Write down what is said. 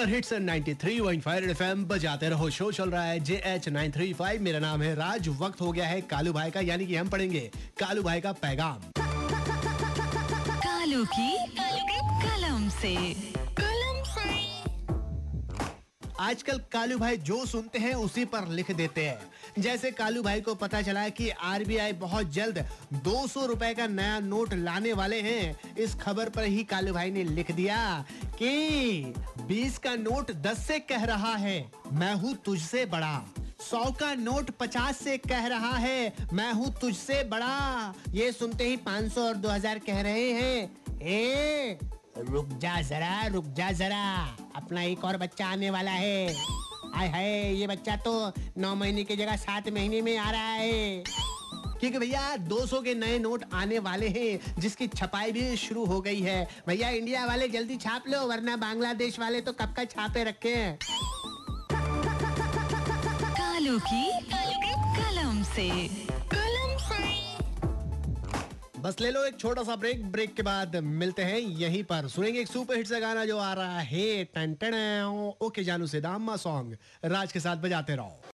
Super hits 93.5 FM बजाते रहो। Show चल रहा है J H nine three five मेरा नाम है राज। वक्त हो गया है कालू भाई का, यानी कि हम पढ़ेंगे कालू भाई का पैगाम। कालू की कलम से। आजकल कालू भाई जो सुनते हैं उसी पर लिख देते हैं। जैसे कालू भाई को पता चला कि आरबीआई बहुत जल्द दो सौ का नया नोट लाने वाले हैं। इस खबर पर ही कालू भाई ने लिख दिया कि बीस का नोट दस से कह रहा है, मैं हूँ तुझसे बड़ा। सौ का नोट पचास से कह रहा है, मैं हूँ तुझसे बड़ा। ये सुनते ही पाँच सौ और दो हज़ार कह रहे हैं। ए रुक जा जरा, रुक जा जरा। अपना एक और बच्चा आने वाला है। आय हाय, ये बच्चा तो नौ महीने की जगह सात महीने में आ रहा है। क्योंकि भैया 200 के नए नोट आने वाले हैं, जिसकी छपाई भी शुरू हो गई है। भैया, इंडिया वाले जल्दी छाप लो, वरना बांग्लादेश वाले तो कब का छापे रखे हैं। कालू की कलम से। बस ले लो एक छोटा सा ब्रेक। ब्रेक के बाद मिलते हैं यहीं पर। सुनेंगे एक सुपर हिट सा गाना जो आ रहा है। टन टन ओके, जानू से दामा सॉन्ग। राज के साथ बजाते रहो।